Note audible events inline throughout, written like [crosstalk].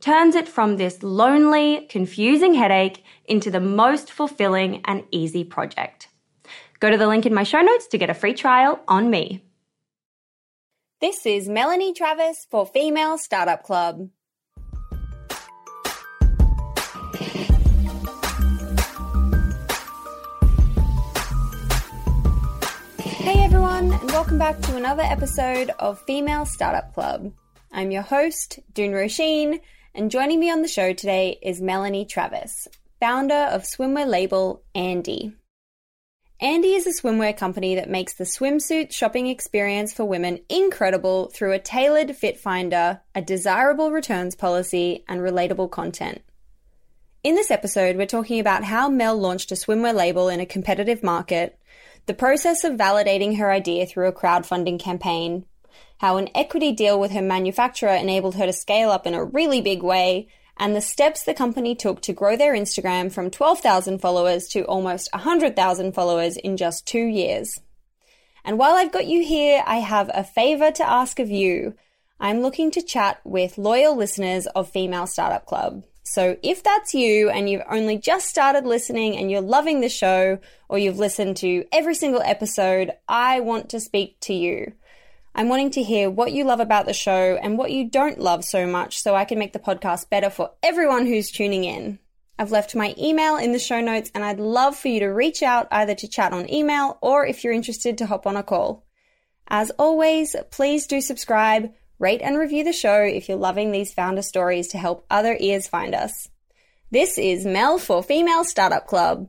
turns it from this lonely, confusing headache into the most fulfilling and easy project. Go to the link in my show notes to get a free trial on me. This is Melanie Travis for Female Startup Club. Hey everyone, and welcome back to another episode of Female Startup Club. I'm your host, Doone Roisin, and joining me on the show today is Melanie Travis, founder of swimwear label Andie. Andie is a swimwear company that makes the swimsuit shopping experience for women incredible through a tailored fit finder, a desirable returns policy, and relatable content. In this episode, we're talking about how Mel launched a swimwear label in a competitive market, the process of validating her idea through a crowdfunding campaign, how an equity deal with her manufacturer enabled her to scale up in a really big way, and the steps the company took to grow their Instagram from 12,000 followers to almost 100,000 followers in just two years. And while I've got you here, I have a favor to ask of you. I'm looking to chat with loyal listeners of Female Startup Club. So if that's you and you've only just started listening and you're loving the show or you've listened to every single episode, I want to speak to you. I'm wanting to hear what you love about the show and what you don't love so much so I can make the podcast better for everyone who's tuning in. I've left my email in the show notes and I'd love for you to reach out either to chat on email or if you're interested to hop on a call. As always, please do subscribe, rate and review the show if you're loving these founder stories to help other ears find us. This is Mel for Female Startup Club.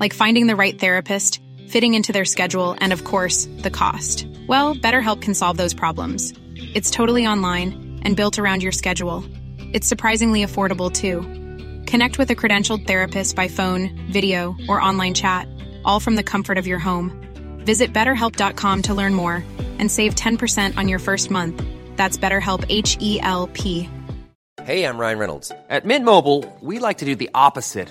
Like finding the right therapist, fitting into their schedule, and of course, the cost. Well, BetterHelp can solve those problems. It's totally online and built around your schedule. It's surprisingly affordable too. Connect with a credentialed therapist by phone, video, or online chat, all from the comfort of your home. Visit betterhelp.com to learn more and save 10% on your first month. That's BetterHelp H E L P. Hey, I'm Ryan Reynolds. At Mint Mobile, we like to do the opposite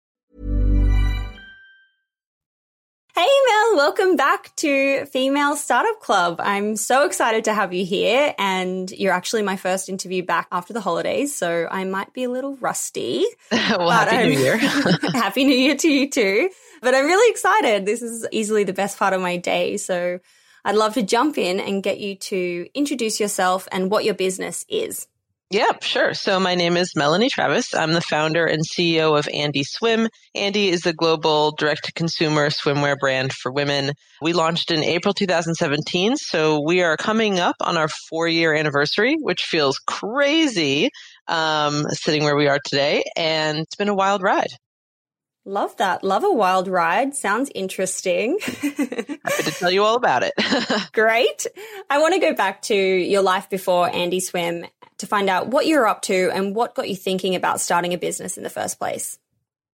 Hey Mel, welcome back to Female Startup Club. I'm so excited to have you here and you're actually my first interview back after the holidays, so I might be a little rusty. [laughs] well, happy I'm- new year. [laughs] happy new year to you too. But I'm really excited. This is easily the best part of my day, so I'd love to jump in and get you to introduce yourself and what your business is. Yep, sure. So my name is Melanie Travis. I'm the founder and CEO of Andie Swim. Andie is a global direct to consumer swimwear brand for women. We launched in April 2017. So we are coming up on our four year anniversary, which feels crazy, um, sitting where we are today. And it's been a wild ride. Love that. Love a wild ride. Sounds interesting. [laughs] Happy to tell you all about it. [laughs] Great. I want to go back to your life before Andie Swim to find out what you're up to and what got you thinking about starting a business in the first place.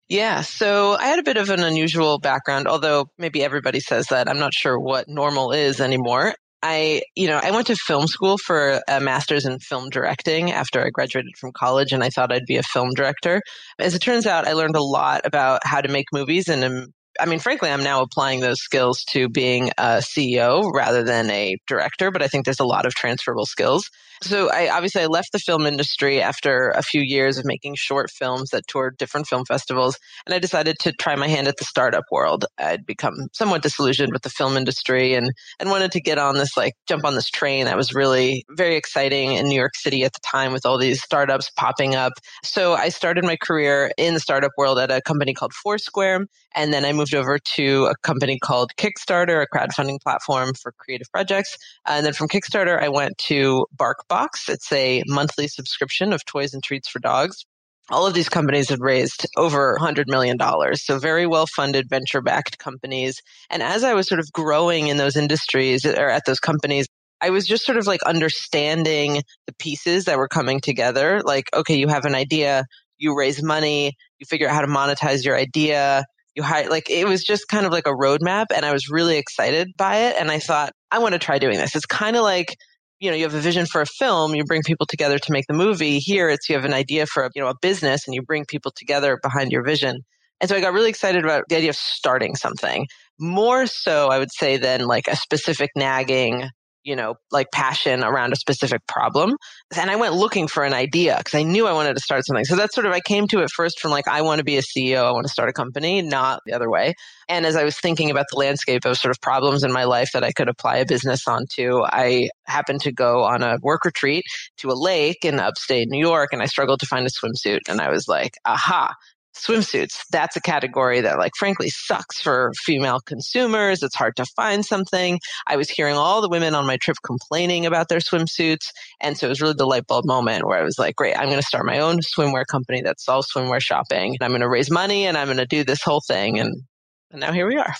Yeah, so I had a bit of an unusual background, although maybe everybody says that. I'm not sure what normal is anymore. I, you know, I went to film school for a master's in film directing after I graduated from college and I thought I'd be a film director. As it turns out, I learned a lot about how to make movies and I mean, frankly, I'm now applying those skills to being a CEO rather than a director, but I think there's a lot of transferable skills. So I obviously I left the film industry after a few years of making short films that toured different film festivals and I decided to try my hand at the startup world. I'd become somewhat disillusioned with the film industry and and wanted to get on this like jump on this train that was really very exciting in New York City at the time with all these startups popping up. So I started my career in the startup world at a company called Foursquare and then I moved over to a company called Kickstarter, a crowdfunding platform for creative projects. And then from Kickstarter I went to Barkbox. It's a monthly subscription of toys and treats for dogs. All of these companies had raised over $100 million. So very well funded venture backed companies. And as I was sort of growing in those industries or at those companies, I was just sort of like understanding the pieces that were coming together. Like, okay, you have an idea, you raise money, you figure out how to monetize your idea, you hire, like, it was just kind of like a roadmap. And I was really excited by it. And I thought, I want to try doing this. It's kind of like, you know, you have a vision for a film, you bring people together to make the movie. Here it's you have an idea for, a, you know, a business and you bring people together behind your vision. And so I got really excited about the idea of starting something more so, I would say, than like a specific nagging, you know, like passion around a specific problem. And I went looking for an idea because I knew I wanted to start something. So that's sort of, I came to it first from like, I want to be a CEO. I want to start a company, not the other way. And as I was thinking about the landscape of sort of problems in my life that I could apply a business onto, I happened to go on a work retreat to a lake in upstate New York and I struggled to find a swimsuit. And I was like, aha, swimsuits. That's a category that like frankly sucks for female consumers. It's hard to find something. I was hearing all the women on my trip complaining about their swimsuits and so it was really the light bulb moment where i was like great i'm going to start my own swimwear company that sells swimwear shopping i'm going to raise money and i'm going to do this whole thing and and now here we are.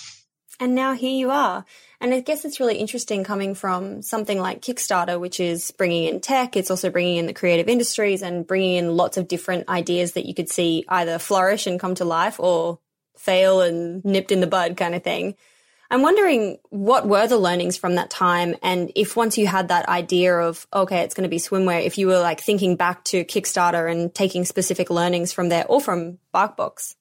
And now here you are. And I guess it's really interesting coming from something like Kickstarter, which is bringing in tech. It's also bringing in the creative industries and bringing in lots of different ideas that you could see either flourish and come to life or fail and nipped in the bud kind of thing. I'm wondering what were the learnings from that time? And if once you had that idea of, okay, it's going to be swimwear, if you were like thinking back to Kickstarter and taking specific learnings from there or from Barkbox.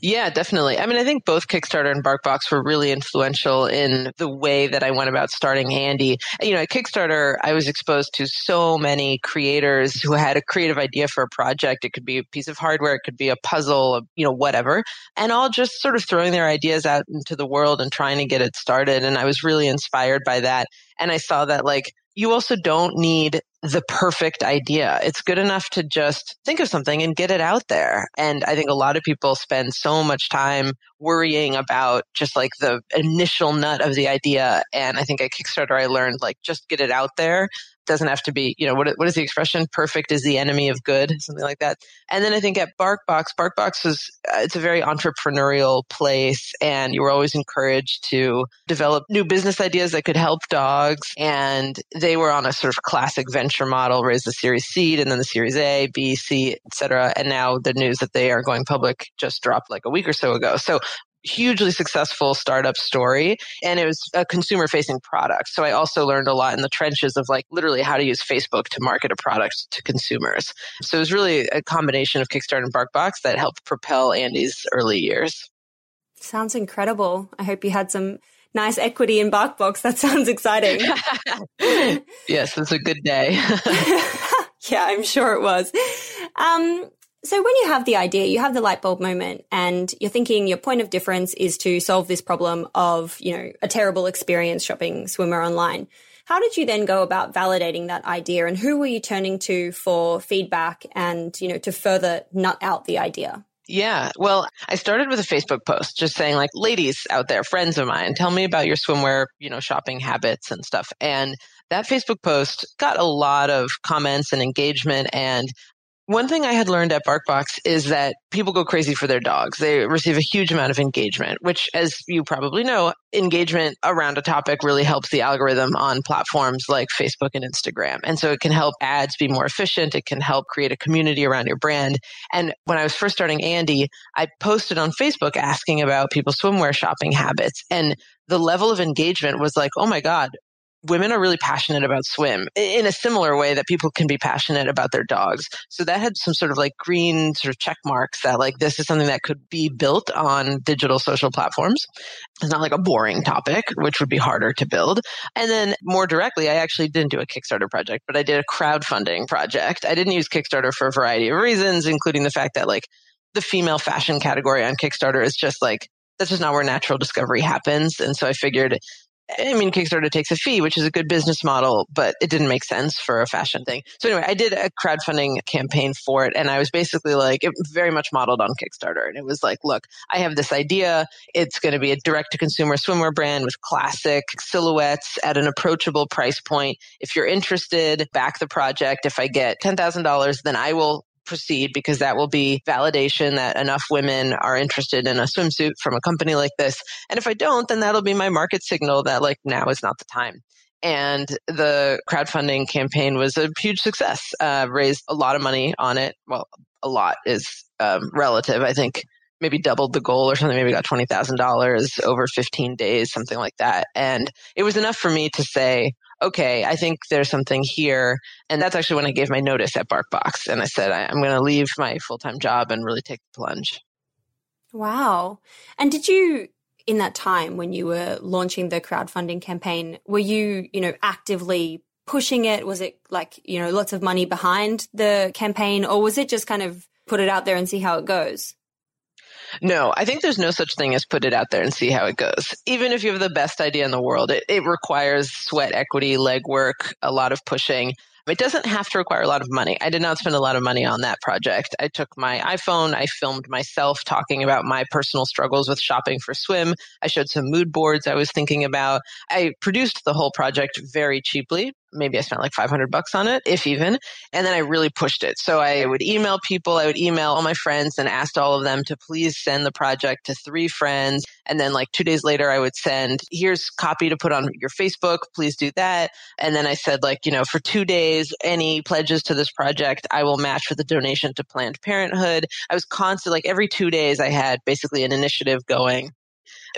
Yeah, definitely. I mean, I think both Kickstarter and BarkBox were really influential in the way that I went about starting Andie. You know, at Kickstarter, I was exposed to so many creators who had a creative idea for a project. It could be a piece of hardware, it could be a puzzle, you know, whatever, and all just sort of throwing their ideas out into the world and trying to get it started. And I was really inspired by that. And I saw that like you also don't need the perfect idea. It's good enough to just think of something and get it out there. And I think a lot of people spend so much time worrying about just like the initial nut of the idea. And I think at Kickstarter, I learned like just get it out there doesn't have to be, you know, what, what is the expression? Perfect is the enemy of good, something like that. And then I think at BarkBox, BarkBox is, uh, it's a very entrepreneurial place and you were always encouraged to develop new business ideas that could help dogs. And they were on a sort of classic venture model, raise the series seed and then the series A, B, C, et cetera. And now the news that they are going public just dropped like a week or so ago. So hugely successful startup story and it was a consumer facing product. So I also learned a lot in the trenches of like literally how to use Facebook to market a product to consumers. So it was really a combination of Kickstarter and BarkBox that helped propel Andie's early years. Sounds incredible. I hope you had some nice equity in BarkBox. That sounds exciting. [laughs] [laughs] yes, it's a good day. [laughs] yeah, I'm sure it was. Um, so when you have the idea, you have the light bulb moment and you're thinking your point of difference is to solve this problem of, you know, a terrible experience shopping swimwear online. How did you then go about validating that idea and who were you turning to for feedback and, you know, to further nut out the idea? Yeah. Well, I started with a Facebook post just saying like, ladies out there, friends of mine, tell me about your swimwear, you know, shopping habits and stuff. And that Facebook post got a lot of comments and engagement. And one thing I had learned at BarkBox is that people go crazy for their dogs. They receive a huge amount of engagement, which, as you probably know, engagement around a topic really helps the algorithm on platforms like Facebook and Instagram. And so it can help ads be more efficient. It can help create a community around your brand. And when I was first starting Andie, I posted on Facebook asking about people's swimwear shopping habits. And the level of engagement was like, oh my God, women are really passionate about swim in a similar way that people can be passionate about their dogs. So that had some sort of like green sort of check marks that like this is something that could be built on digital social platforms. It's not like a boring topic, which would be harder to build. And then more directly, I actually didn't do a Kickstarter project, but I did a crowdfunding project. I didn't use Kickstarter for a variety of reasons, including the fact that like the female fashion category on Kickstarter is just like that's just not where natural discovery happens. And so I figured I mean, Kickstarter takes a fee, which is a good business model, but it didn't make sense for a fashion thing. So anyway, I did a crowdfunding campaign for it and I was basically like, it very much modeled on Kickstarter. And it was like, look, I have this idea. It's going to be a direct to consumer swimwear brand with classic silhouettes at an approachable price point. If you're interested, back the project. If I get $10,000, then I will proceed because that will be validation that enough women are interested in a swimsuit from a company like this. And if I don't, then that'll be my market signal that like now is not the time. And the crowdfunding campaign was a huge success, uh, raised a lot of money on it. Well, a lot is um, relative. I think maybe doubled the goal or something, maybe got $20,000 over 15 days, something like that. And it was enough for me to say, okay, I think there's something here. And that's actually when I gave my notice at BarkBox. And I said, I'm going to leave my full time job and really take the plunge. Wow. And did you, in that time when you were launching the crowdfunding campaign, were you, you know, actively pushing it? Was it like, you know, lots of money behind the campaign or was it just kind of put it out there and see how it goes? No, I think there's no such thing as put it out there and see how it goes. Even if you have the best idea in the world, it, it requires sweat equity, legwork, a lot of pushing. It doesn't have to require a lot of money. I did not spend a lot of money on that project. I took my iPhone, I filmed myself talking about my personal struggles with shopping for swim. I showed some mood boards I was thinking about. I produced the whole project very cheaply maybe I spent like 500 bucks on it, if even. And then I really pushed it. So I would email people, I would email all my friends and asked all of them to please send the project to three friends. And then like two days later, I would send, here's copy to put on your Facebook. Please do that. And then I said like, you know, for two days, any pledges to this project, I will match with a donation to Planned Parenthood. I was constant, like every two days I had basically an initiative going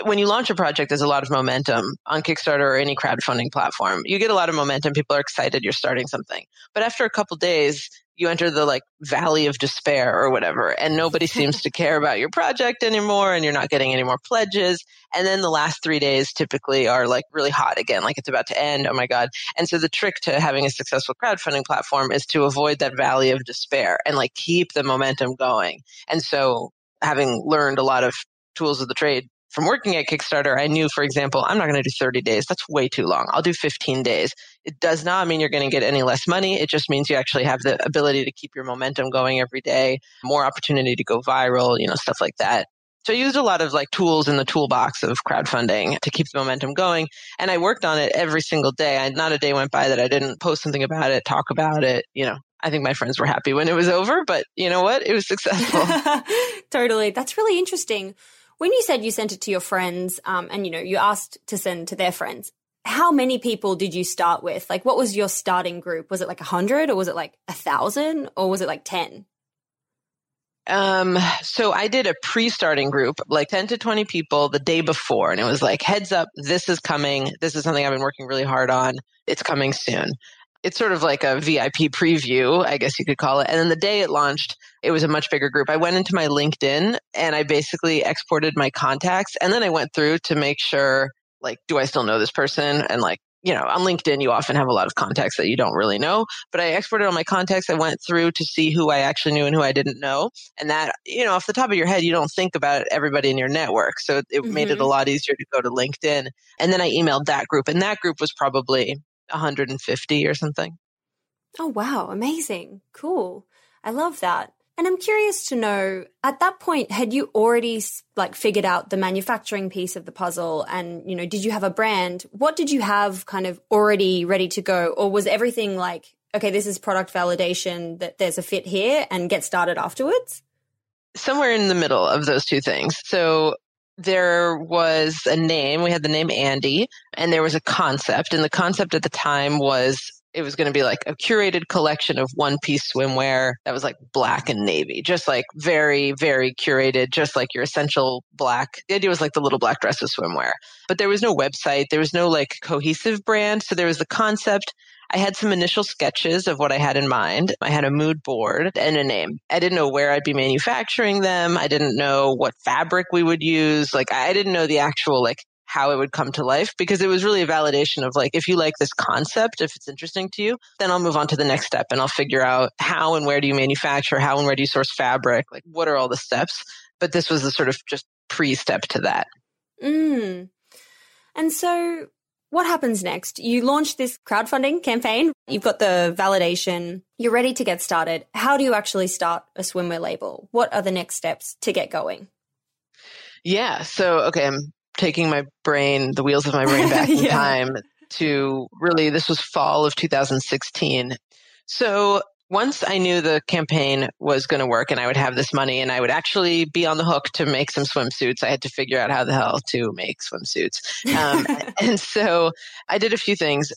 when you launch a project, there's a lot of momentum on Kickstarter or any crowdfunding platform. You get a lot of momentum. People are excited you're starting something. But after a couple days, you enter the like valley of despair or whatever, and nobody [laughs] seems to care about your project anymore, and you're not getting any more pledges. And then the last three days typically are like really hot again, like it's about to end. Oh my God. And so the trick to having a successful crowdfunding platform is to avoid that valley of despair and like keep the momentum going. And so having learned a lot of tools of the trade from working at Kickstarter, I knew, for example, I'm not going to do 30 days. That's way too long. I'll do 15 days. It does not mean you're going to get any less money. It just means you actually have the ability to keep your momentum going every day, more opportunity to go viral, you know, stuff like that. So I used a lot of like tools in the toolbox of crowdfunding to keep the momentum going. And I worked on it every single day. I, not a day went by that I didn't post something about it, talk about it. You know, I think my friends were happy when it was over, but you know what? It was successful. [laughs] totally. That's really interesting. When you said you sent it to your friends, um, and you know, you asked to send to their friends, how many people did you start with? Like, what was your starting group? Was it like a hundred or was it like a thousand or was it like 10? Um, so I did a pre-starting group, like 10 to 20 people the day before. And it was like, heads up, this is coming. This is something I've been working really hard on. It's coming soon. It's sort of like a VIP preview, I guess you could call it. And then the day it launched, it was a much bigger group. I went into my LinkedIn and I basically exported my contacts. And then I went through to make sure, like, do I still know this person? And like, you know, on LinkedIn, you often have a lot of contacts that you don't really know. But I exported all my contacts. I went through to see who I actually knew and who I didn't know. And that, you know, off the top of your head, you don't think about everybody in your network. So it mm-hmm. made it a mm-hmm. lot easier to go to LinkedIn. And then I emailed that group, and that group was probably 150 or something. Oh, wow. Amazing. Cool. I love that. And I'm curious to know, at that point, had you already like figured out the manufacturing piece of the puzzle? And, you know, did you have a brand? What did you have kind of already ready to go? Or was everything like, okay, this is product validation that there's a fit here and get started afterwards? Somewhere in the middle of those two things. So there was a name. We had the name Andie, and there was a concept. And the concept at the time was it was going to be like a curated collection of one piece swimwear that was like black and navy, just like very, very curated, just like your essential black. The idea was like the little black dress of swimwear, but there was no website. There was no like cohesive brand. So there was the concept. I had some initial sketches of what I had in mind. I had a mood board and a name. I didn't know where I'd be manufacturing them. I didn't know what fabric we would use. Like I didn't know the actual like how it would come to life because it was really a validation of like, if you like this concept, if it's interesting to you, then I'll move on to the next step and I'll figure out how and where do you manufacture, how and where do you source fabric, like what are all the steps. But this was the sort of just pre step to that. Mm. And so what happens next? You launch this crowdfunding campaign. You've got the validation. You're ready to get started. How do you actually start a swimwear label? What are the next steps to get going? Yeah. So, okay, I'm taking my brain, the wheels of my brain [laughs] back in yeah. time to really, this was fall of 2016. So once I knew the campaign was going to work and I would have this money and I would actually be on the hook to make some swimsuits, I had to figure out how the hell to make swimsuits. Um, [laughs] and so I did a few things.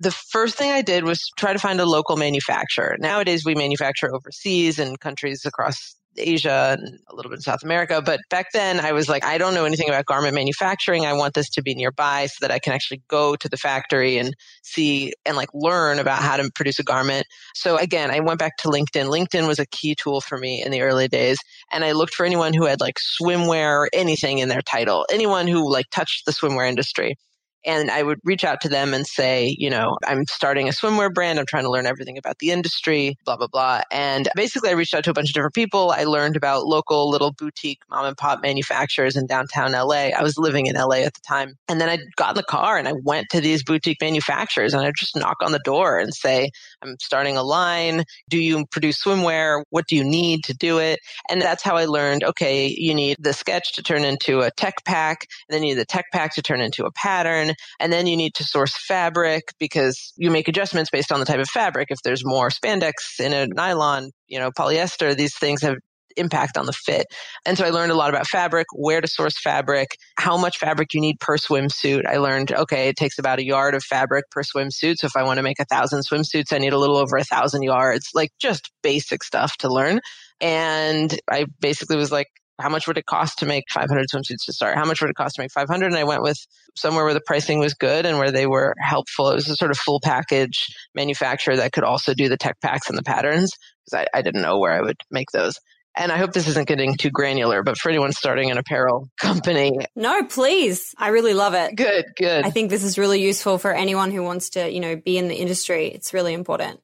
The first thing I did was try to find a local manufacturer. Nowadays, we manufacture overseas in countries across Asia and a little bit in South America. But back then I was like, I don't know anything about garment manufacturing. I want this to be nearby so that I can actually go to the factory and see and like learn about how to produce a garment. So again, I went back to LinkedIn. LinkedIn was a key tool for me in the early days. And I looked for anyone who had like swimwear or anything in their title, anyone who like touched the swimwear industry. And I would reach out to them and say, you know, I'm starting a swimwear brand. I'm trying to learn everything about the industry, blah, blah, blah. And basically, I reached out to a bunch of different people. I learned about local little boutique mom and pop manufacturers in downtown LA. I was living in LA at the time. And then I got in the car and I went to these boutique manufacturers and I just knock on the door and say, I'm starting a line. Do you produce swimwear? What do you need to do it? And that's how I learned, okay, you need the sketch to turn into a tech pack. And then you need the tech pack to turn into a pattern. And then you need to source fabric because you make adjustments based on the type of fabric. If there's more spandex in a nylon, you know, polyester, these things have impact on the fit. And so I learned a lot about fabric, where to source fabric, how much fabric you need per swimsuit. I learned, okay, it takes about a yard of fabric per swimsuit. So if I want to make a thousand swimsuits, I need a little over a thousand yards, like just basic stuff to learn. And I basically was like, how much would it cost to make 500 swimsuits to start? How much would it cost to make 500? And I went with somewhere where the pricing was good and where they were helpful. It was a sort of full package manufacturer that could also do the tech packs and the patterns because I, I didn't know where I would make those. And I hope this isn't getting too granular, but for anyone starting an apparel [laughs] company. No, please. I really love it. Good, good. I think this is really useful for anyone who wants to, you know, be in the industry. It's really important.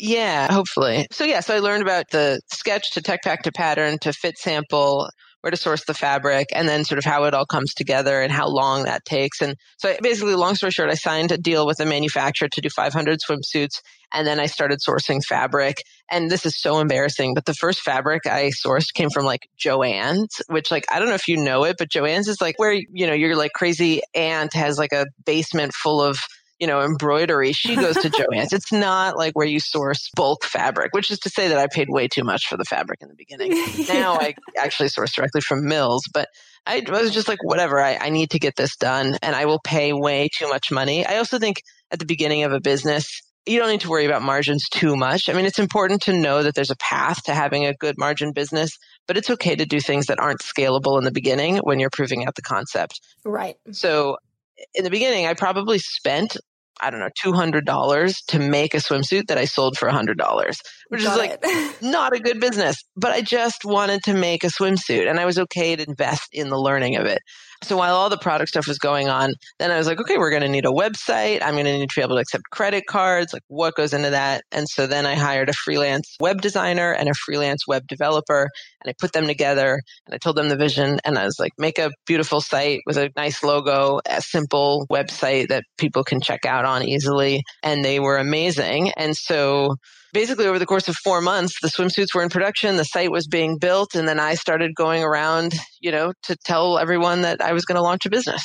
Yeah, hopefully. So yeah, so I learned about the sketch to tech pack to pattern to fit sample, where to source the fabric, and then sort of how it all comes together and how long that takes. And so basically, long story short, I signed a deal with a manufacturer to do 500 swimsuits. And then I started sourcing fabric. And this is so embarrassing, but the first fabric I sourced came from like Joann's, which like, I don't know if you know it, but Joann's is like where, you know, your like crazy aunt has like a basement full of you know, embroidery, she goes to Joann's. It's not like where you source bulk fabric, which is to say that I paid way too much for the fabric in the beginning. [laughs] Now I actually source directly from mills, but I was just like, whatever, I, I need to get this done and I will pay way too much money. I also think at the beginning of a business, you don't need to worry about margins too much. I mean, it's important to know that there's a path to having a good margin business, but it's okay to do things that aren't scalable in the beginning when you're proving out the concept. Right. So in the beginning, I probably spent I don't know, $200 to make a swimsuit that I sold for $100, which Got is like [laughs] not a good business. But I just wanted to make a swimsuit and I was okay to invest in the learning of it. So while all the product stuff was going on, then I was like, okay, we're going to need a website. I'm going to need to be able to accept credit cards. Like what goes into that? And so then I hired a freelance web designer and a freelance web developer and I put them together and I told them the vision and I was like, make a beautiful site with a nice logo, a simple website that people can check out on easily. And they were amazing. And so basically over the course of four months, the swimsuits were in production, the site was being built, and then I started going around, you know, to tell everyone that I was going to launch a business.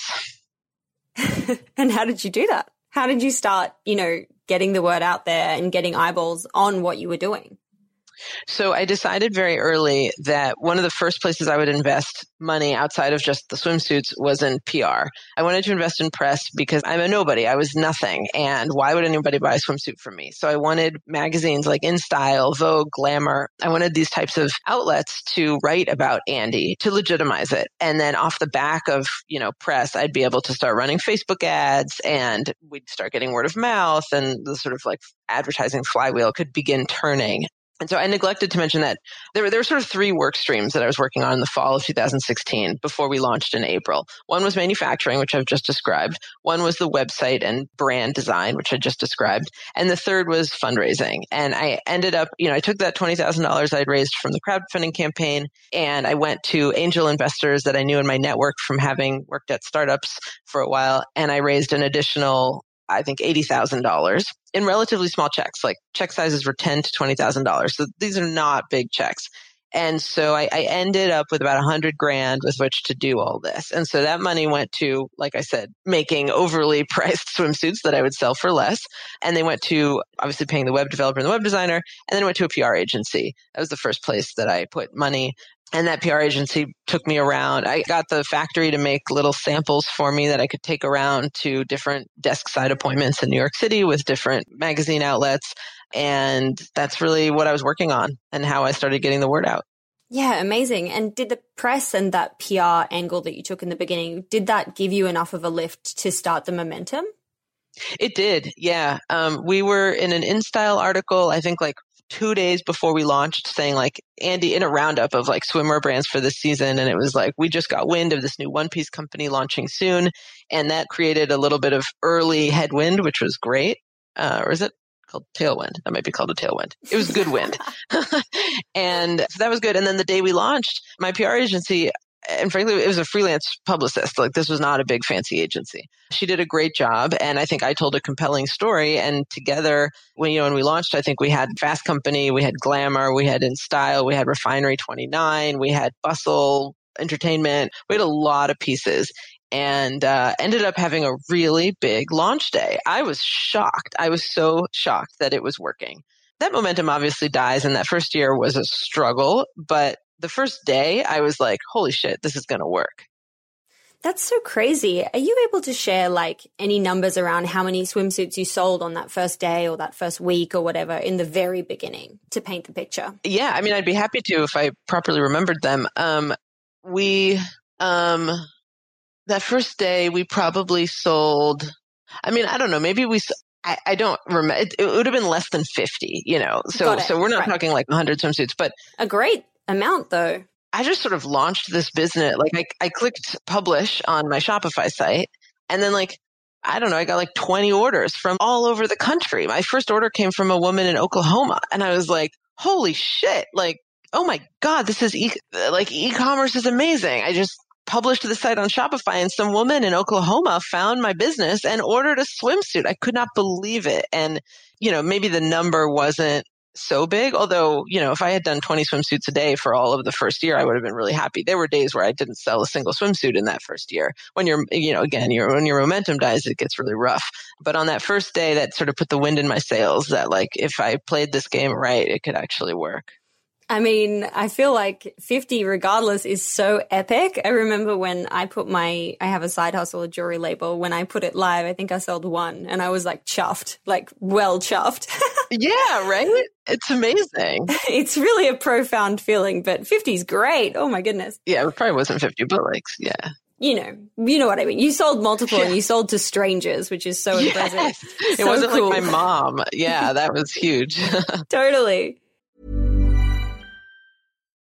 [laughs] and how did you do that? How did you start, you know, getting the word out there and getting eyeballs on what you were doing? So I decided very early that one of the first places I would invest money outside of just the swimsuits was in PR. I wanted to invest in press because I'm a nobody. I was nothing. And why would anybody buy a swimsuit from me? So I wanted magazines like InStyle, Vogue, Glamour. I wanted these types of outlets to write about Andie to legitimize it. And then off the back of, you know, press, I'd be able to start running Facebook ads and we'd start getting word of mouth and the sort of like advertising flywheel could begin turning. And so I neglected to mention that there were, there were sort of three work streams that I was working on in the fall of 2016 before we launched in April. One was manufacturing, which I've just described. One was the website and brand design, which I just described. And the third was fundraising. And I ended up, you know, I took that $20,000 I'd raised from the crowdfunding campaign and I went to angel investors that I knew in my network from having worked at startups for a while. And I raised an additional I think $80,000 in relatively small checks. Like check sizes were ten to $20,000. So these are not big checks. And so I, I, ended up with about a hundred grand with which to do all this. And so that money went to, like I said, making overly [laughs] priced swimsuits that I would sell for less. And they went to obviously paying the web developer and the web designer. And then went to a PR agency. That was the first place that I put money. And that PR agency took me around. I got the factory to make little samples for me that I could take around to different desk side appointments in New York City with different magazine outlets. And that's really what I was working on and how I started getting the word out. Yeah, amazing. And did the press and that PR angle that you took in the beginning, did that give you enough of a lift to start the momentum? It did, yeah. Um, we were in an InStyle article, I think like two days before we launched saying like Andie in a roundup of like swimwear brands for this season. And it was like, we just got wind of this new one piece company launching soon. And that created a little bit of early headwind, which was great. Uh, or is it called tailwind? That might be called a tailwind. It was good wind. [laughs] [laughs] and so that was good. And then the day we launched, my PR agency and frankly, it was a freelance publicist. Like this was not a big fancy agency. She did a great job. And I think I told a compelling story. And together, when, you know, when we launched, I think we had Fast Company, we had Glamour, we had In Style, we had Refinery 29, we had Bustle Entertainment. We had a lot of pieces and uh, ended up having a really big launch day. I was shocked. I was so shocked that it was working. That momentum obviously dies, and that first year was a struggle, but the first day, I was like, holy shit, this is going to work. That's so crazy. Are you able to share like any numbers around how many swimsuits you sold on that first day or that first week or whatever in the very beginning to paint the picture? Yeah, I mean, I'd be happy to if I properly remembered them. Um, we, um, that first day, we probably sold, I mean, I don't know, maybe we, I, I don't remember. It, it, would have been less than 50, you know. So, so we're not right. talking like 100 swimsuits, but a great amount though. I just sort of launched this business. Like I, I clicked publish on my Shopify site and then like, I don't know, I got like 20 orders from all over the country. My first order came from a woman in Oklahoma and I was like, holy shit. Like, oh my God, this is e- like e-commerce is amazing. I just published the site on Shopify and some woman in Oklahoma found my business and ordered a swimsuit. I could not believe it. And, you know, maybe the number wasn't so big. Although, you know, if I had done 20 swimsuits a day for all of the first year, I would have been really happy. There were days where I didn't sell a single swimsuit in that first year. When you're, you know, again, your when your momentum dies, it gets really rough. But on that first day, that sort of put the wind in my sails that like if I played this game right, it could actually work. I mean, I feel like 50 regardless is so epic. I remember when I put my, I have a side hustle, a jewelry label. When I put it live, I think I sold one and I was like chuffed, like well chuffed. [laughs] yeah, right? It's amazing. [laughs] it's really a profound feeling, but 50 is great. Oh my goodness. Yeah, it probably wasn't 50, but like, yeah. You know, you know what I mean. You sold multiple yeah. and you sold to strangers, which is so yes. impressive. It so wasn't cool. like my mom. Yeah, that was [laughs] huge. totally.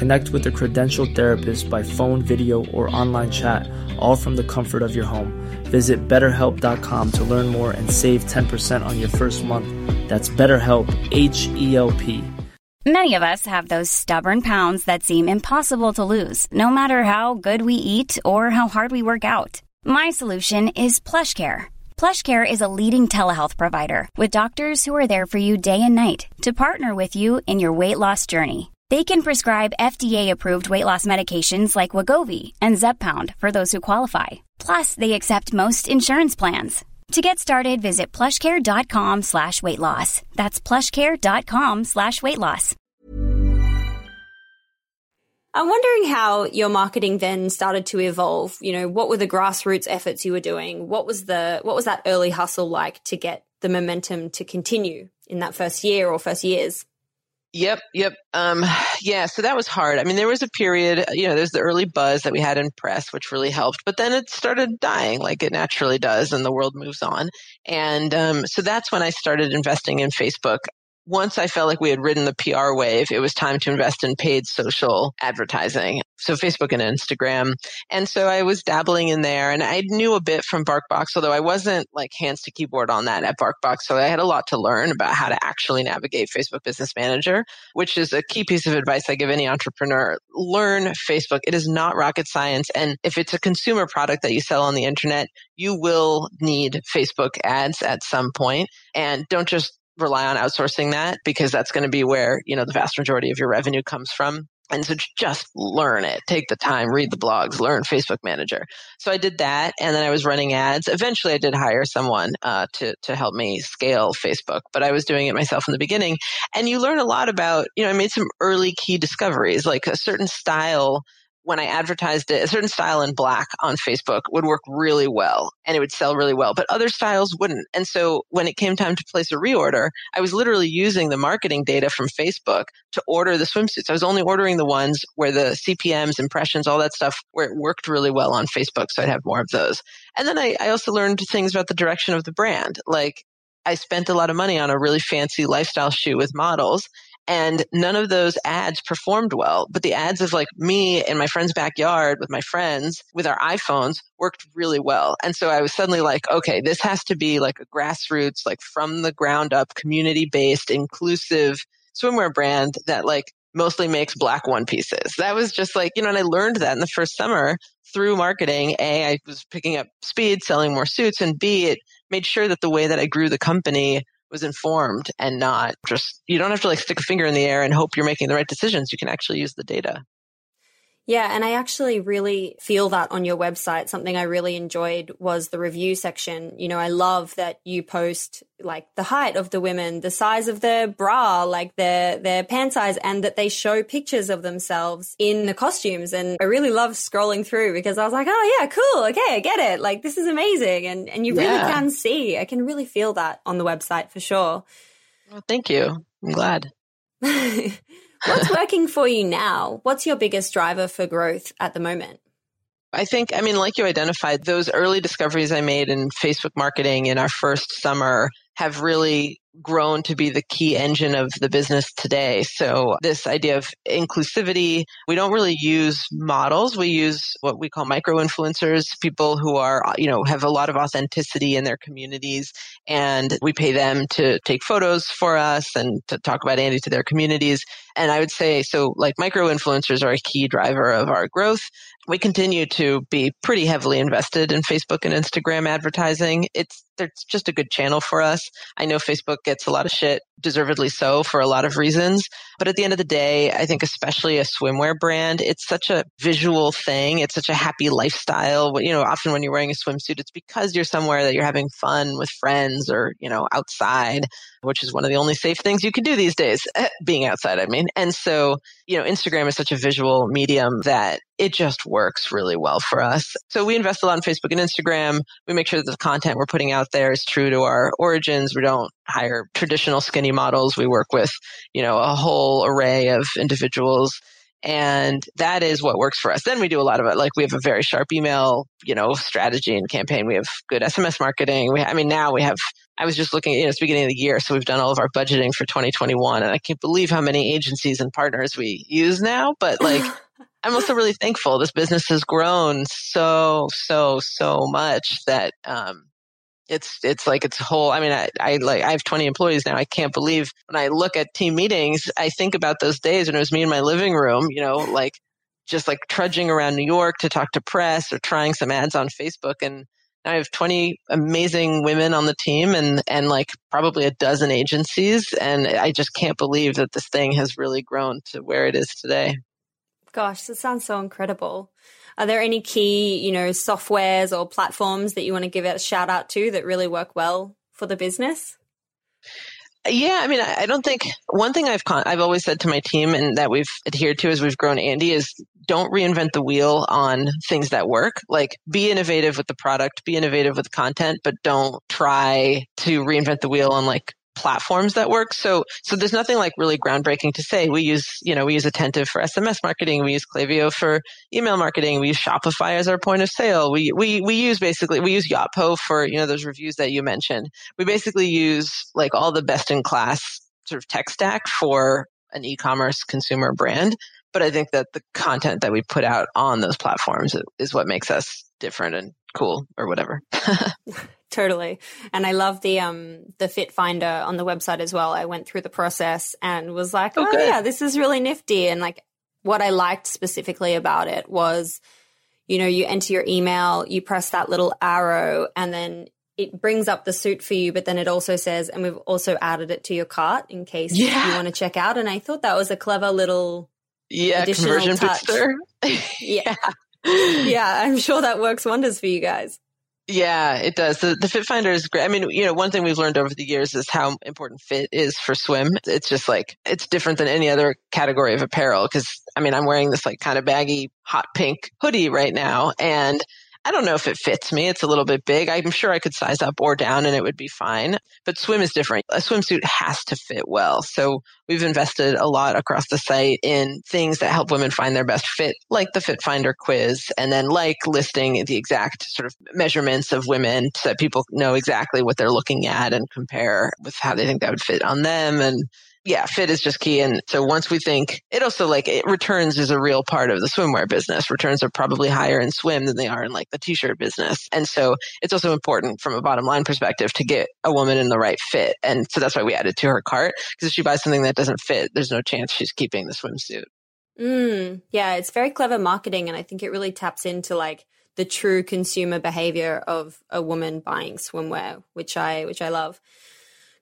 Connect with a credentialed therapist by phone, video, or online chat, all from the comfort of your home. Visit betterhelp.com to learn more and save 10% on your first month. That's BetterHelp, H E L P. Many of us have those stubborn pounds that seem impossible to lose, no matter how good we eat or how hard we work out. My solution is PlushCare. PlushCare is a leading telehealth provider with doctors who are there for you day and night to partner with you in your weight loss journey. They can prescribe FDA-approved weight loss medications like Wegovy and Zepbound for those who qualify. Plus, they accept most insurance plans. To get started, visit plushcare.com slash weight loss. That's plushcare.com slash weight loss. I'm wondering how your marketing then started to evolve. You know, what were the grassroots efforts you were doing? What was the what was that early hustle like to get the momentum to continue in that first year or first years? Yep, yep. Um, yeah, so that was hard. I mean, there was a period, you know, there's the early buzz that we had in press, which really helped, but then it started dying like it naturally does and the world moves on. And um, so that's when I started investing in Facebook once I felt like we had ridden the PR wave, it was time to invest in paid social advertising. So Facebook and Instagram. And so I was dabbling in there and I knew a bit from BarkBox, although I wasn't like hands to keyboard on that at BarkBox. So I had a lot to learn about how to actually navigate Facebook Business Manager, which is a key piece of advice I give any entrepreneur. Learn Facebook. It is not rocket science. And if it's a consumer product that you sell on the internet, you will need Facebook ads at some. And don't just rely on outsourcing that because that's going to be where, you know, the vast majority of your revenue comes from. And so just learn it. Take the time, read the blogs, learn Facebook Manager. So I did that, and then I was running ads. Eventually, I did hire someone uh, to to help me scale Facebook, but I was doing it myself in the beginning. And you learn a lot about. You know, I made some early key discoveries, like a certain style when I advertised it, a certain style in black on Facebook would work really well and it would sell really well, but other styles wouldn't. And so when it came time to place a reorder, I was literally using the marketing data from Facebook to order the swimsuits. I was only ordering the ones where the CPMs, impressions, all that stuff, where it worked really well on Facebook. So I'd have more of those. And then I, I also learned things about the direction of the brand. Like I spent a lot of money on a really fancy lifestyle shoot with models and none of those ads performed well. But the ads of like me in my friend's backyard with my friends with our iPhones worked really well. And so I was suddenly like, okay, this has to be like a grassroots, like from the ground up, community based, inclusive swimwear brand that like mostly makes black one pieces. That was just like, you know, and I learned that in the first summer through marketing. A, I was picking up speed, selling more suits, and B, it made sure that the way that I grew the company was informed and not just, you don't have to like stick a finger in the air and hope you're making the right decisions. You can actually use the data. Yeah, and I actually really feel that on your website. Something I really enjoyed was the review section. You know, I love that you post like the height of the women, the size of their bra, like their their pant size, and that they show pictures of themselves in the costumes. And I really love scrolling through because I was like, oh yeah, cool, okay, I get it. Like this is amazing, and and you really can see. I can really feel that on the website for sure. Well, thank you. I'm glad. [laughs] What's working for you now? What's your biggest driver for growth at the moment? I think, I mean, like you identified, those early discoveries I made in Facebook marketing in our first summer have really grown to be the key engine of the business today. So this idea of inclusivity, we don't really use models. We use what we call micro influencers, people who are, you know, have a lot of authenticity in their communities and we pay them to take photos for us and to talk about Andie to their communities. And I would say, so like micro influencers are a key driver of our growth. We continue to be pretty heavily invested in Facebook and Instagram advertising. It's, it's just a good channel for us. I know Facebook gets a lot of shit, deservedly so, for a lot of reasons. But at the end of the day, I think especially a swimwear brand, it's such a visual thing. It's such a happy lifestyle. You know, often when you're wearing a swimsuit, it's because you're somewhere that you're having fun with friends or, you know, outside, which is one of the only safe things you can do these days, eh, being outside, I mean. And so, you know, Instagram is such a visual medium that it just works really well for us. So we invest a lot in Facebook and Instagram. We make sure that the content we're putting out there is true to our origins. We don't hire traditional skinny models. We work with, you know, a whole array of individuals. And that is what works for us. Then we do a lot of it. Like we have a very sharp email, you know, strategy and campaign. We have good SMS marketing. We, I mean, now we have, I was just looking, you know, it's beginning of the year. So we've done all of our budgeting for 2021 and I can't believe how many agencies and partners we use now. But like, [laughs] I'm also really thankful. This business has grown so, so, so much that, um, it's it's like it's a whole. I mean, I, I like I have 20 employees now. I can't believe when I look at team meetings, I think about those days when it was me in my living room. You know, like just like trudging around New York to talk to press or trying some ads on Facebook and. I have 20 amazing women on the team and, and like probably a dozen agencies. And I just can't believe that this thing has really grown to where it is today. Gosh, that sounds so incredible. Are there any key, you know, softwares or platforms that you want to give a shout out to that really work well for the business? Yeah, I mean, I don't think one thing I've con- I've always said to my team and that we've adhered to as we've grown Andie is don't reinvent the wheel on things that work. Like be innovative with the product, be innovative with content, but don't try to reinvent the wheel on like platforms that work. So, so there's nothing like really groundbreaking to say. We use, you know, we use Attentive for SMS marketing. We use Klaviyo for email marketing. We use Shopify as our point of sale. We, we, we use basically, we use Yotpo for, you know, those reviews that you mentioned. We basically use like all the best in class sort of tech stack for an e-commerce consumer brand. But I think that the content that we put out on those platforms is what makes us different and cool or whatever. [laughs] totally. And I love the um the fit finder on the website as well. I went through the process and was like, oh, oh yeah, this is really nifty. And like what I liked specifically about it was, you know, you enter your email, you press that little arrow, and then it brings up the suit for you, but then it also says, and we've also added it to your cart in case yeah. you want to check out. And I thought that was a clever little yeah conversion touch. [laughs] yeah. yeah, I'm sure that works wonders for you guys. Yeah, it does. The, the Fit Finder is great. I mean, you know, one thing we've learned over the years is how important fit is for swim. It's just like, it's different than any other category of apparel. Cause I mean, I'm wearing this like kind of baggy hot pink hoodie right now and I don't know if it fits me. It's a little bit big. I'm sure I could size up or down and it would be fine. But swim is different. A swimsuit has to fit well. So we've invested a lot across the site in things that help women find their best fit, like the Fit Finder quiz, and then like listing the exact sort of measurements of women so that people know exactly what they're looking at and compare with how they think that would fit on them and yeah, fit is just key. And so once we think it also like it returns is a real part of the swimwear business. Returns are probably higher in swim than they are in like the t-shirt business. And so it's also important from a bottom line perspective to get a woman in the right fit. And so that's why we added to her cart because if she buys something that doesn't fit, there's no chance she's keeping the swimsuit. Mm, yeah, it's very clever marketing. And I think it really taps into like the true consumer behavior of a woman buying swimwear, which I, which I love.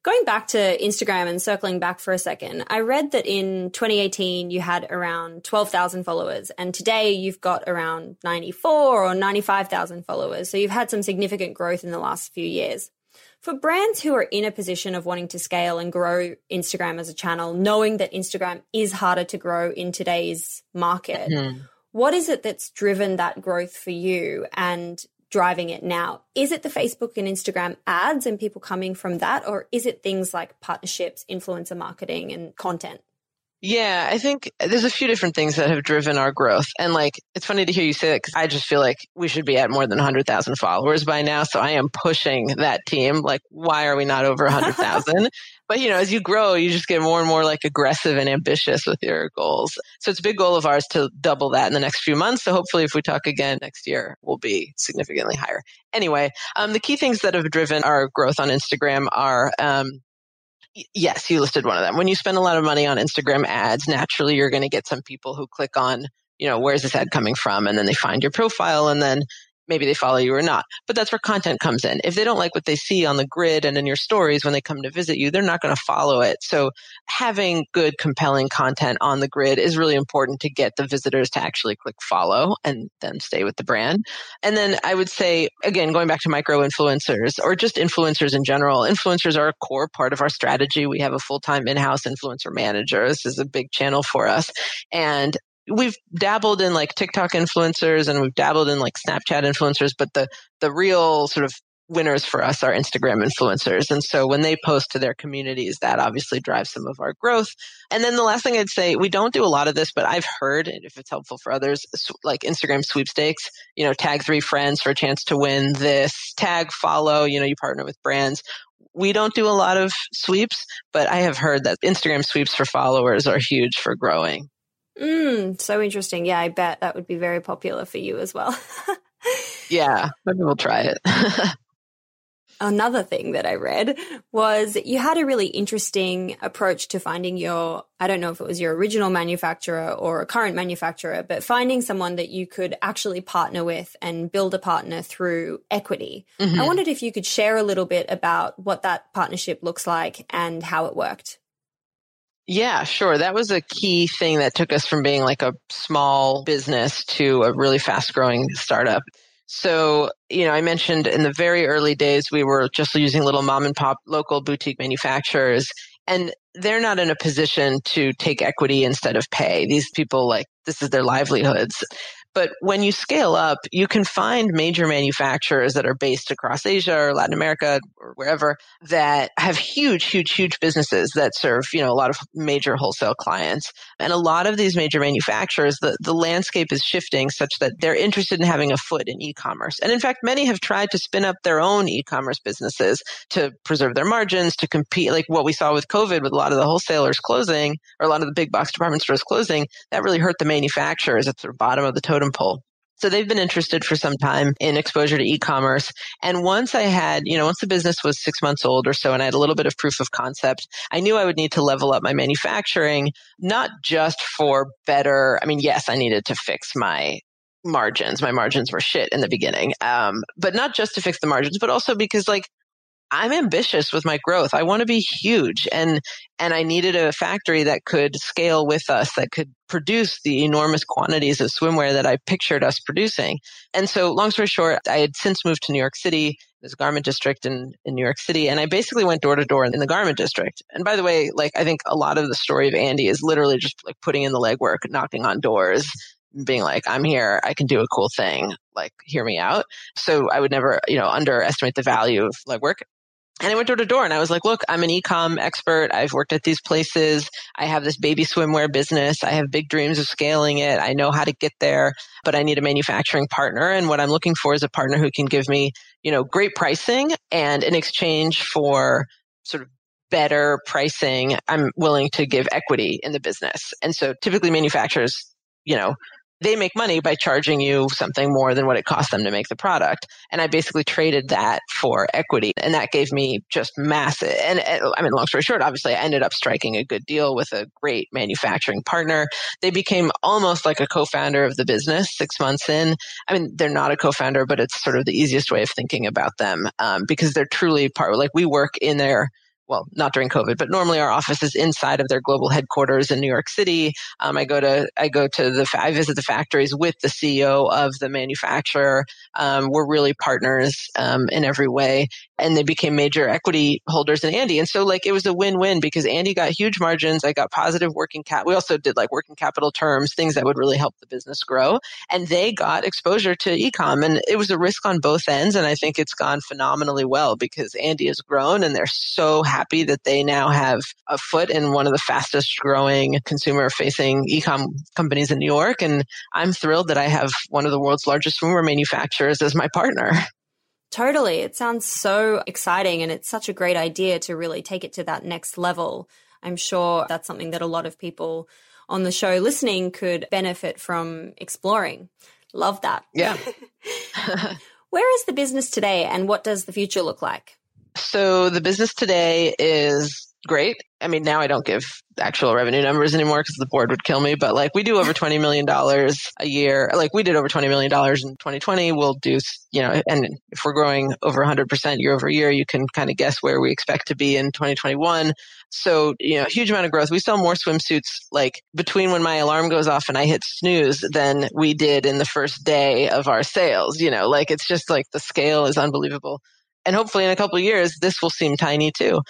Going back to Instagram and circling back for a second, I read that in 2018 you had around 12,000 followers, and today you've got around 94 or 95,000 followers. So you've had some significant growth in the last few years. For brands who are in a position of wanting to scale and grow Instagram as a channel, knowing that Instagram is harder to grow in today's market, mm-hmm. what is it that's driven that growth for you? And driving it now? Is it the Facebook and Instagram ads and people coming from that, or is it things like partnerships, influencer marketing, and content? Yeah, I think there's a few different things that have driven our growth. And like, it's funny to hear you say that because I just feel like we should be at more than 100,000 followers by now. So I am pushing that team. Like, why are we not over 100,000? [laughs] but you know, as you grow, you just get more and more like aggressive and ambitious with your goals. So it's a big goal of ours to double that in the next few months. So hopefully if we talk again next year, we'll be significantly higher. Anyway, um, the key things that have driven our growth on Instagram are, um, yes, you listed one of them. When you spend a lot of money on Instagram ads, naturally you're going to get some people who click on, you know, where's this ad coming from? And then they find your profile and then maybe they follow you or not. But that's where content comes in. If they don't like what they see on the grid and in your stories when they come to visit you, they're not going to follow it. So having good, compelling content on the grid is really important to get the visitors to actually click follow and then stay with the brand. And then I would say, again, going back to micro influencers or just influencers in general, influencers are a core part of our strategy. We have a full time in house influencer manager. This is a big channel for us. And we've dabbled in like TikTok influencers and we've dabbled in like Snapchat influencers, but the the real sort of winners for us are Instagram influencers. And so when they post to their communities, that obviously drives some of our growth. And then the last thing I'd say, we don't do a lot of this, but I've heard, if it's helpful for others, like Instagram sweepstakes, you know, tag three friends for a chance to win this, tag follow, you know, you partner with brands. We don't do a lot of sweeps, but I have heard that Instagram sweeps for followers are huge for growing. Mm, so interesting. Yeah, I bet that would be very popular for you as well. [laughs] yeah, maybe we'll try it. [laughs] Another thing that I read was you had a really interesting approach to finding your, I don't know if it was your original manufacturer or a current manufacturer, but finding someone that you could actually partner with and build a partner through equity. Mm-hmm. I wondered if you could share a little bit about what that partnership looks like and how it worked. Yeah, sure. That was a key thing that took us from being like a small business to a really fast growing startup. So, you know, I mentioned in the very early days, we were just using little mom and pop local boutique manufacturers and they're not in a position to take equity instead of pay. These people like this is their livelihoods. But when you scale up, you can find major manufacturers that are based across Asia or Latin America or wherever that have huge, huge, huge businesses that serve, you know, a lot of major wholesale clients. And a lot of these major manufacturers, the, the landscape is shifting such that they're interested in having a foot in e-commerce. And in fact, many have tried to spin up their own e-commerce businesses to preserve their margins, to compete, like what we saw with COVID with a lot of the wholesalers closing or a lot of the big box department stores closing, that really hurt the manufacturers at the bottom of the totem pole. So they've been interested for some time in exposure to e-commerce. And once I had, you know, once the business was six months old or so and I had a little bit of proof of concept, I knew I would need to level up my manufacturing, not just for better. I mean, yes, I needed to fix my margins. My margins were shit in the beginning. Um, but not just to fix the margins, but also because like I'm ambitious with my growth. I want to be huge and and I needed a factory that could scale with us that could produce the enormous quantities of swimwear that I pictured us producing. And so long story short, I had since moved to New York City, this garment district in, in New York City, and I basically went door to door in the garment district. And by the way, like I think a lot of the story of Andie is literally just like putting in the legwork, knocking on doors, being like, I'm here, I can do a cool thing, like hear me out. So I would never, you know, underestimate the value of legwork. And I went door to door and I was like, look, I'm an ecom expert. I've worked at these places. I have this baby swimwear business. I have big dreams of scaling it. I know how to get there, but I need a manufacturing partner. And what I'm looking for is a partner who can give me, you know, great pricing and in exchange for sort of better pricing, I'm willing to give equity in the business. And so typically manufacturers, you know, they make money by charging you something more than what it cost them to make the product. And I basically traded that for equity. And that gave me just massive. And, I mean, long story short, obviously I ended up striking a good deal with a great manufacturing partner. They became almost like a co-founder of the business six months in. I mean, they're not a co-founder, but it's sort of the easiest way of thinking about them um, because they're truly part, like we work in their well, not during COVID, but normally our office is inside of their global headquarters in New York City. Um, I go to I go to the I visit the factories with the CEO of the manufacturer. Um, we're really partners um, in every way, and they became major equity holders in Andie. And so like it was a win-win because Andie got huge margins. I got positive working cap. We also did like working capital terms, things that would really help the business grow, and they got exposure to ecom. And it was a risk on both ends, and I think it's gone phenomenally well because Andie has grown, and they're so happy that they now have a foot in one of the fastest growing consumer facing ecom companies in New York. And I'm thrilled that I have one of the world's largest swimwear manufacturers as my partner. [laughs] Totally. It sounds so exciting and it's such a great idea to really take it to that next level. I'm sure that's something that a lot of people on the show listening could benefit from exploring. Love that. Yeah. [laughs] Where is the business today and what does the future look like? So the business today is great. I mean, now I don't give actual revenue numbers anymore because the board would kill me, but like we do over $20 million a year. Like we did over $20 million in 2020. We'll do, you know, and if we're growing over 100% year over year, you can kind of guess where we expect to be in 2021. So, you know, huge amount of growth. We sell more swimsuits like between when my alarm goes off and I hit snooze than we did in the first day of our sales. You know, like it's just like the scale is unbelievable and hopefully in a couple of years this will seem tiny too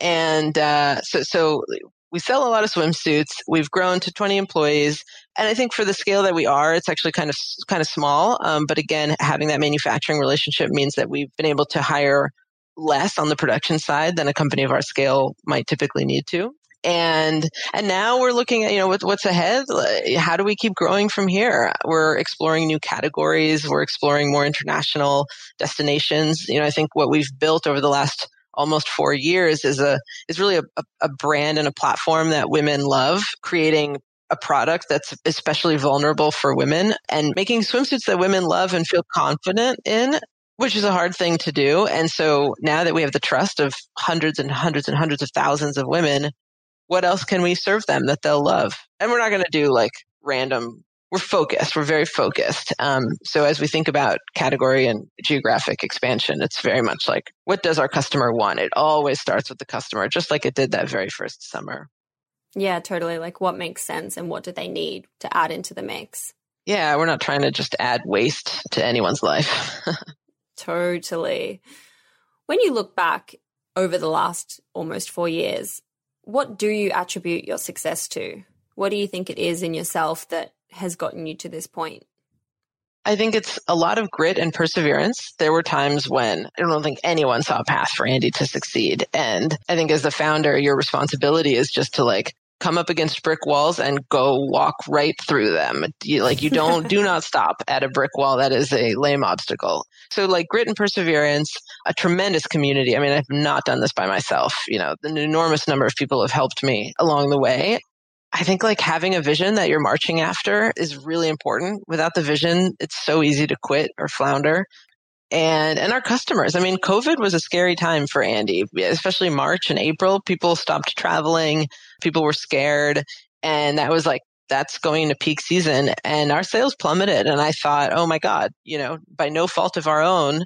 and uh, so so we sell a lot of swimsuits. We've grown to 20 employees. And i think for the scale that we are it's actually kind of kind of small. Um, but again having that manufacturing relationship means that we've been able to hire less on the production side than a company of our scale might typically need to. And and now we're looking at you know what, what's ahead? How do we keep growing from here? We're exploring new categories. We're exploring more international destinations. You know i think what we've built over the last almost four years is a is really a, a brand and a platform that women love creating a product that's especially vulnerable for women and making swimsuits that women love and feel confident in which is a hard thing to do. And so now that we have the trust of hundreds and hundreds and hundreds of thousands of women, what else can we serve them that they'll love? And we're not going to do like random. We're focused. We're very focused. Um, so as we think about category and geographic expansion, it's very much like, what does our customer want? It always starts with the customer, just like it did that very first summer. Yeah, totally. Like what makes sense and what do they need to add into the mix? Yeah, we're not trying to just add waste to anyone's life. [laughs] totally. When you look back over the last almost four years, what do you attribute your success to? What do you think it is in yourself that has gotten you to this point? I think it's a lot of grit and perseverance. There were times when I don't think anyone saw a path for Andie to succeed. And I think as the founder, your responsibility is just to like come up against brick walls and go walk right through them. You, like you don't, do not [laughs] stop at a brick wall that is a lame obstacle. So like grit and perseverance, a tremendous community. I mean, I've not done this by myself. You know, an enormous number of people have helped me along the way. I think like having a vision that you're marching after is really important. Without the vision, it's so easy to quit or flounder. And and our customers. I mean, COVID was a scary time for Andie, especially March and April. People stopped traveling, people were scared, and that was like that's going to peak season and our sales plummeted and I thought, "Oh my god, you know, by no fault of our own,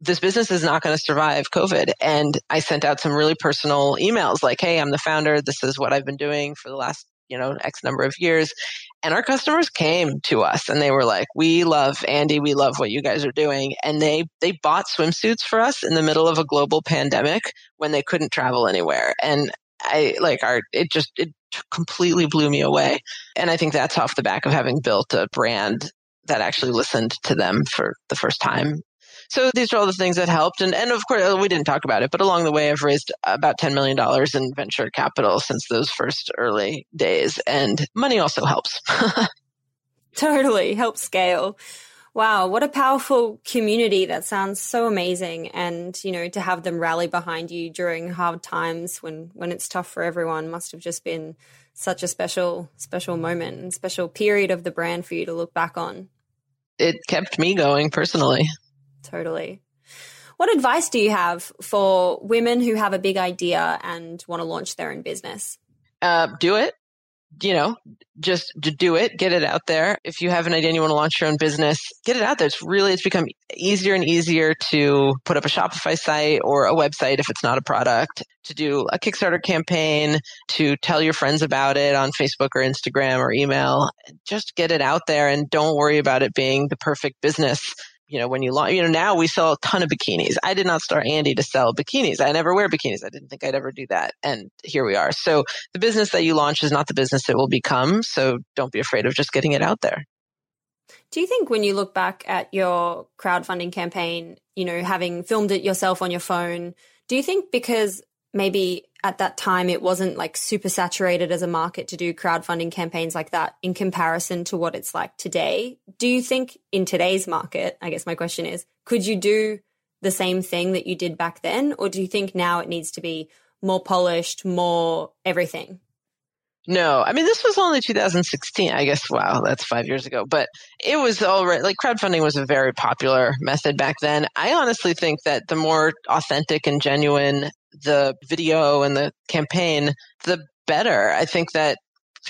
this business is not going to survive COVID. And I sent out some really personal emails like, Hey, I'm the founder. This is what I've been doing for the last, you know, X number of years. And our customers came to us and they were like, we love Andie. We love what you guys are doing. And they, they bought swimsuits for us in the middle of a global pandemic when they couldn't travel anywhere. And I like our, it just, it completely blew me away. And I think that's off the back of having built a brand that actually listened to them for the first time so these are all the things that helped. And, and of course, uh, we didn't talk about it, but along the way, I've raised about $10 million in venture capital since those first early days. And money also helps. [laughs] totally helps scale. Wow, what a powerful community. That sounds so amazing. And, you know, to have them rally behind you during hard times when, when it's tough for everyone must have just been such a special, special moment and special period of the brand for you to look back on. It kept me going personally. Totally. What advice do you have for women who have a big idea and want to launch their own business? Uh, do it. You know, just do it, get it out there. If you have an idea and you want to launch your own business, get it out there. It's really, it's become easier and easier to put up a Shopify site or a website if it's not a product, to do a Kickstarter campaign, to tell your friends about it on Facebook or Instagram or email. Just get it out there and don't worry about it being the perfect business you know, when you launch, you know, now we sell a ton of bikinis. I did not start Andie to sell bikinis. I never wear bikinis. I didn't think I'd ever do that. And here we are. So the business that you launch is not the business it will become. So don't be afraid of just getting it out there. Do you think when you look back at your crowdfunding campaign, you know, having filmed it yourself on your phone, do you think because maybe at that time it wasn't like super saturated as a market to do crowdfunding campaigns like that in comparison to what it's like today. Do you think in today's market, I guess my question is, could you do the same thing that you did back then? Or do you think now it needs to be more polished, more everything? No, I mean, this was only 2016. I guess, wow, that's five years ago. But it was already, like, crowdfunding was a very popular method back then. I honestly think that the more authentic and genuine the video and the campaign, the better. I think that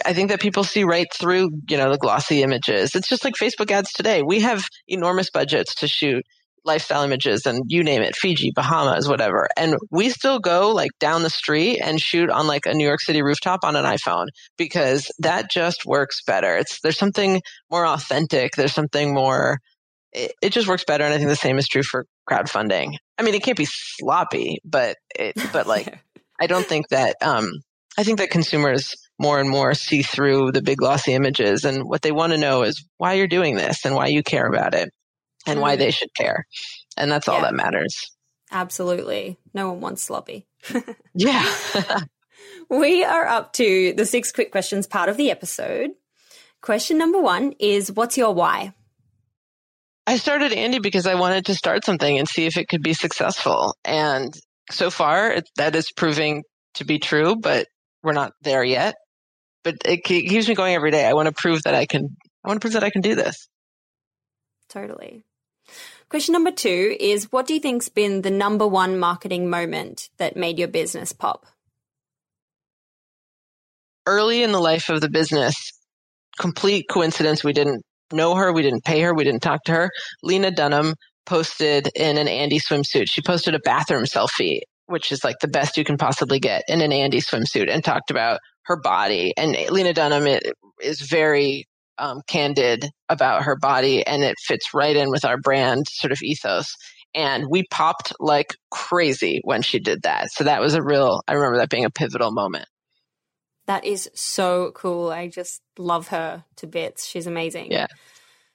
I think that people see right through, you know, the glossy images. It's just like Facebook ads today. We have enormous budgets to shoot lifestyle images and you name it, Fiji, Bahamas, whatever. And we still go like down the street and shoot on like a New York City rooftop on an iPhone because that just works better. It's there's something more authentic. There's something more it, it just works better and I think the same is true for crowdfunding. I mean, it can't be sloppy, but it, but like, [laughs] I don't think that, um, I think that consumers more and more see through the big glossy images and what they want to know is why you're doing this and why you care about it and mm. why they should care. And that's all yeah. that matters. Absolutely. No one wants sloppy. [laughs] yeah. [laughs] we are up to the six quick questions part of the episode. Question number one is What's your why? I started Andie because I wanted to start something and see if it could be successful. And so far, it, that is proving to be true, but we're not there yet. But it keeps me going every day. I want to prove that I can. I want to prove that I can do this. Totally. Question number two is: What do you think's been the number one marketing moment that made your business pop? Early in the life of the business, complete coincidence. We didn't know her. We didn't pay her. We didn't talk to her. Lena Dunham posted in an Andie swimsuit. She posted a bathroom selfie, which is like the best you can possibly get in an Andie swimsuit and talked about her body. And Lena Dunham is very um, candid about her body and it fits right in with our brand sort of ethos. And we popped like crazy when she did that. So that was a real, I remember that being a pivotal moment. That is so cool. I just love her to bits. She's amazing. Yeah.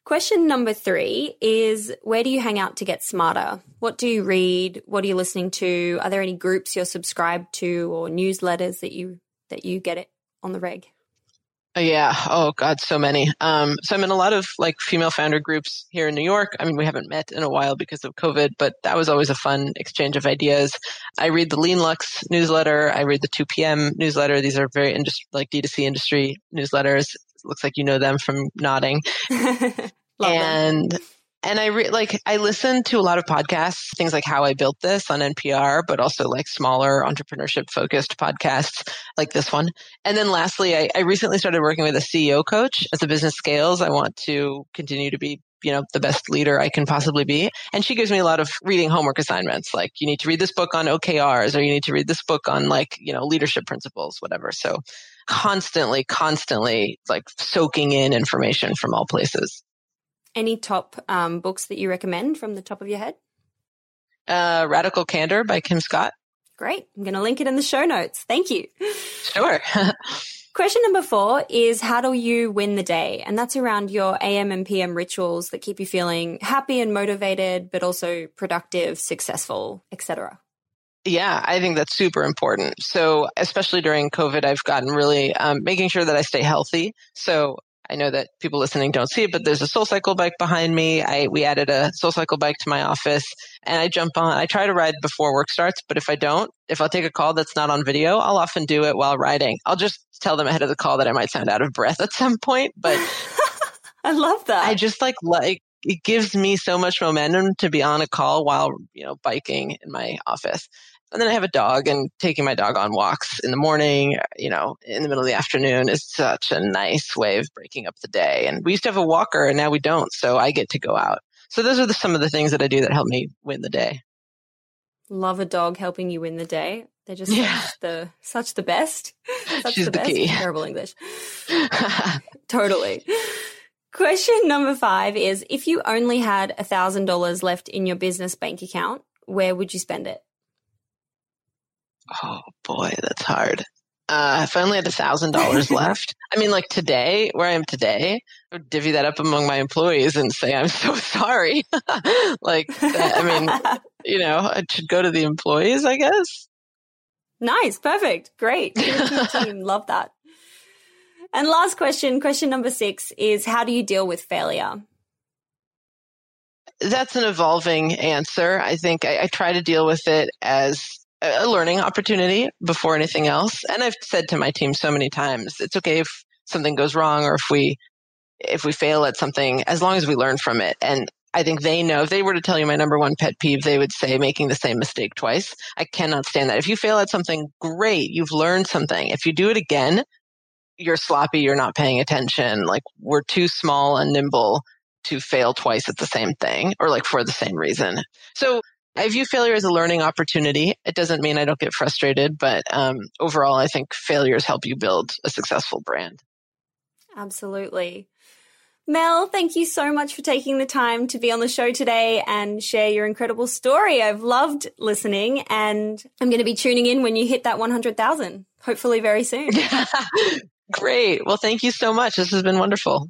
Question number three is Where do you hang out to get smarter? What do you read? What are you listening to? Are there any groups you're subscribed to or newsletters that you that you get it on the reg? Yeah. Oh God, so many. Um, so I'm in a lot of like female founder groups here in New York. I mean, we haven't met in a while because of COVID, but that was always a fun exchange of ideas. I read the Lean Luxe newsletter. I read the 2 p.m. newsletter. These are very industry, like D2C industry newsletters. It looks like you know them from nodding. [laughs] and them and I re- like I listen to a lot of podcasts, things like How I Built This on NPR, but also like smaller entrepreneurship focused podcasts like this one. And then lastly, I, I recently started working with a CEO coach as the business scales. I want to continue to be you know the best leader I can possibly be. And she gives me a lot of reading homework assignments, like you need to read this book on OKRs, or you need to read this book on like you know leadership principles, whatever. So constantly, constantly like soaking in information from all places. Any top um, books that you recommend from the top of your head? Uh, Radical Candor by Kim Scott. Great. I'm going to link it in the show notes. Thank you. Sure. [laughs] Question number four is how do you win the day? And that's around your AM and PM rituals that keep you feeling happy and motivated, but also productive, successful, etc. Yeah, I think that's super important. So, especially during COVID, I've gotten really um, making sure that I stay healthy. So, I know that people listening don't see it, but there's a Soul Cycle bike behind me. I we added a Soul Cycle bike to my office, and I jump on. I try to ride before work starts, but if I don't, if I'll take a call that's not on video, I'll often do it while riding. I'll just tell them ahead of the call that I might sound out of breath at some point, but [laughs] I love that. I just like like it gives me so much momentum to be on a call while you know biking in my office. And then I have a dog and taking my dog on walks in the morning, you know, in the middle of the afternoon is such a nice way of breaking up the day. And we used to have a walker and now we don't. So I get to go out. So those are the, some of the things that I do that help me win the day. Love a dog helping you win the day. They're just yeah. such the such the best. [laughs] Such She's the, the best. key. Terrible English. [laughs] totally. Question number five is if you only had a thousand dollars left in your business bank account, where would you spend it? Oh boy, that's hard. Uh, if I only had a thousand dollars [laughs] left, I mean, like today, where I am today, I would divvy that up among my employees and say, I'm so [laughs] sorry. [laughs] like, I mean, you know, I should go to the employees, I guess. Nice. Perfect. Great. team. Love that. And last question, question number six is how do you deal with failure? That's an evolving answer. I think I, I try to deal with it as a learning opportunity before anything else. And I've said to my team so many times, it's okay if something goes wrong or if we if we fail at something as long as we learn from it. And I think they know if they were to tell you my number one pet peeve, they would say making the same mistake twice. I cannot stand that. If you fail at something, great. You've learned something. If you do it again, you're sloppy. You're not paying attention. Like we're too small and nimble to fail twice at the same thing or like for the same reason. So I view failure as a learning opportunity. It doesn't mean I don't get frustrated, but um, overall, I think failures help you build a successful brand. Absolutely. Mel, thank you so much for taking the time to be on the show today and share your incredible story. I've loved listening and I'm going to be tuning in when you hit that 100,000, hopefully very soon. [laughs] Great. Well, thank you so much. This has been wonderful.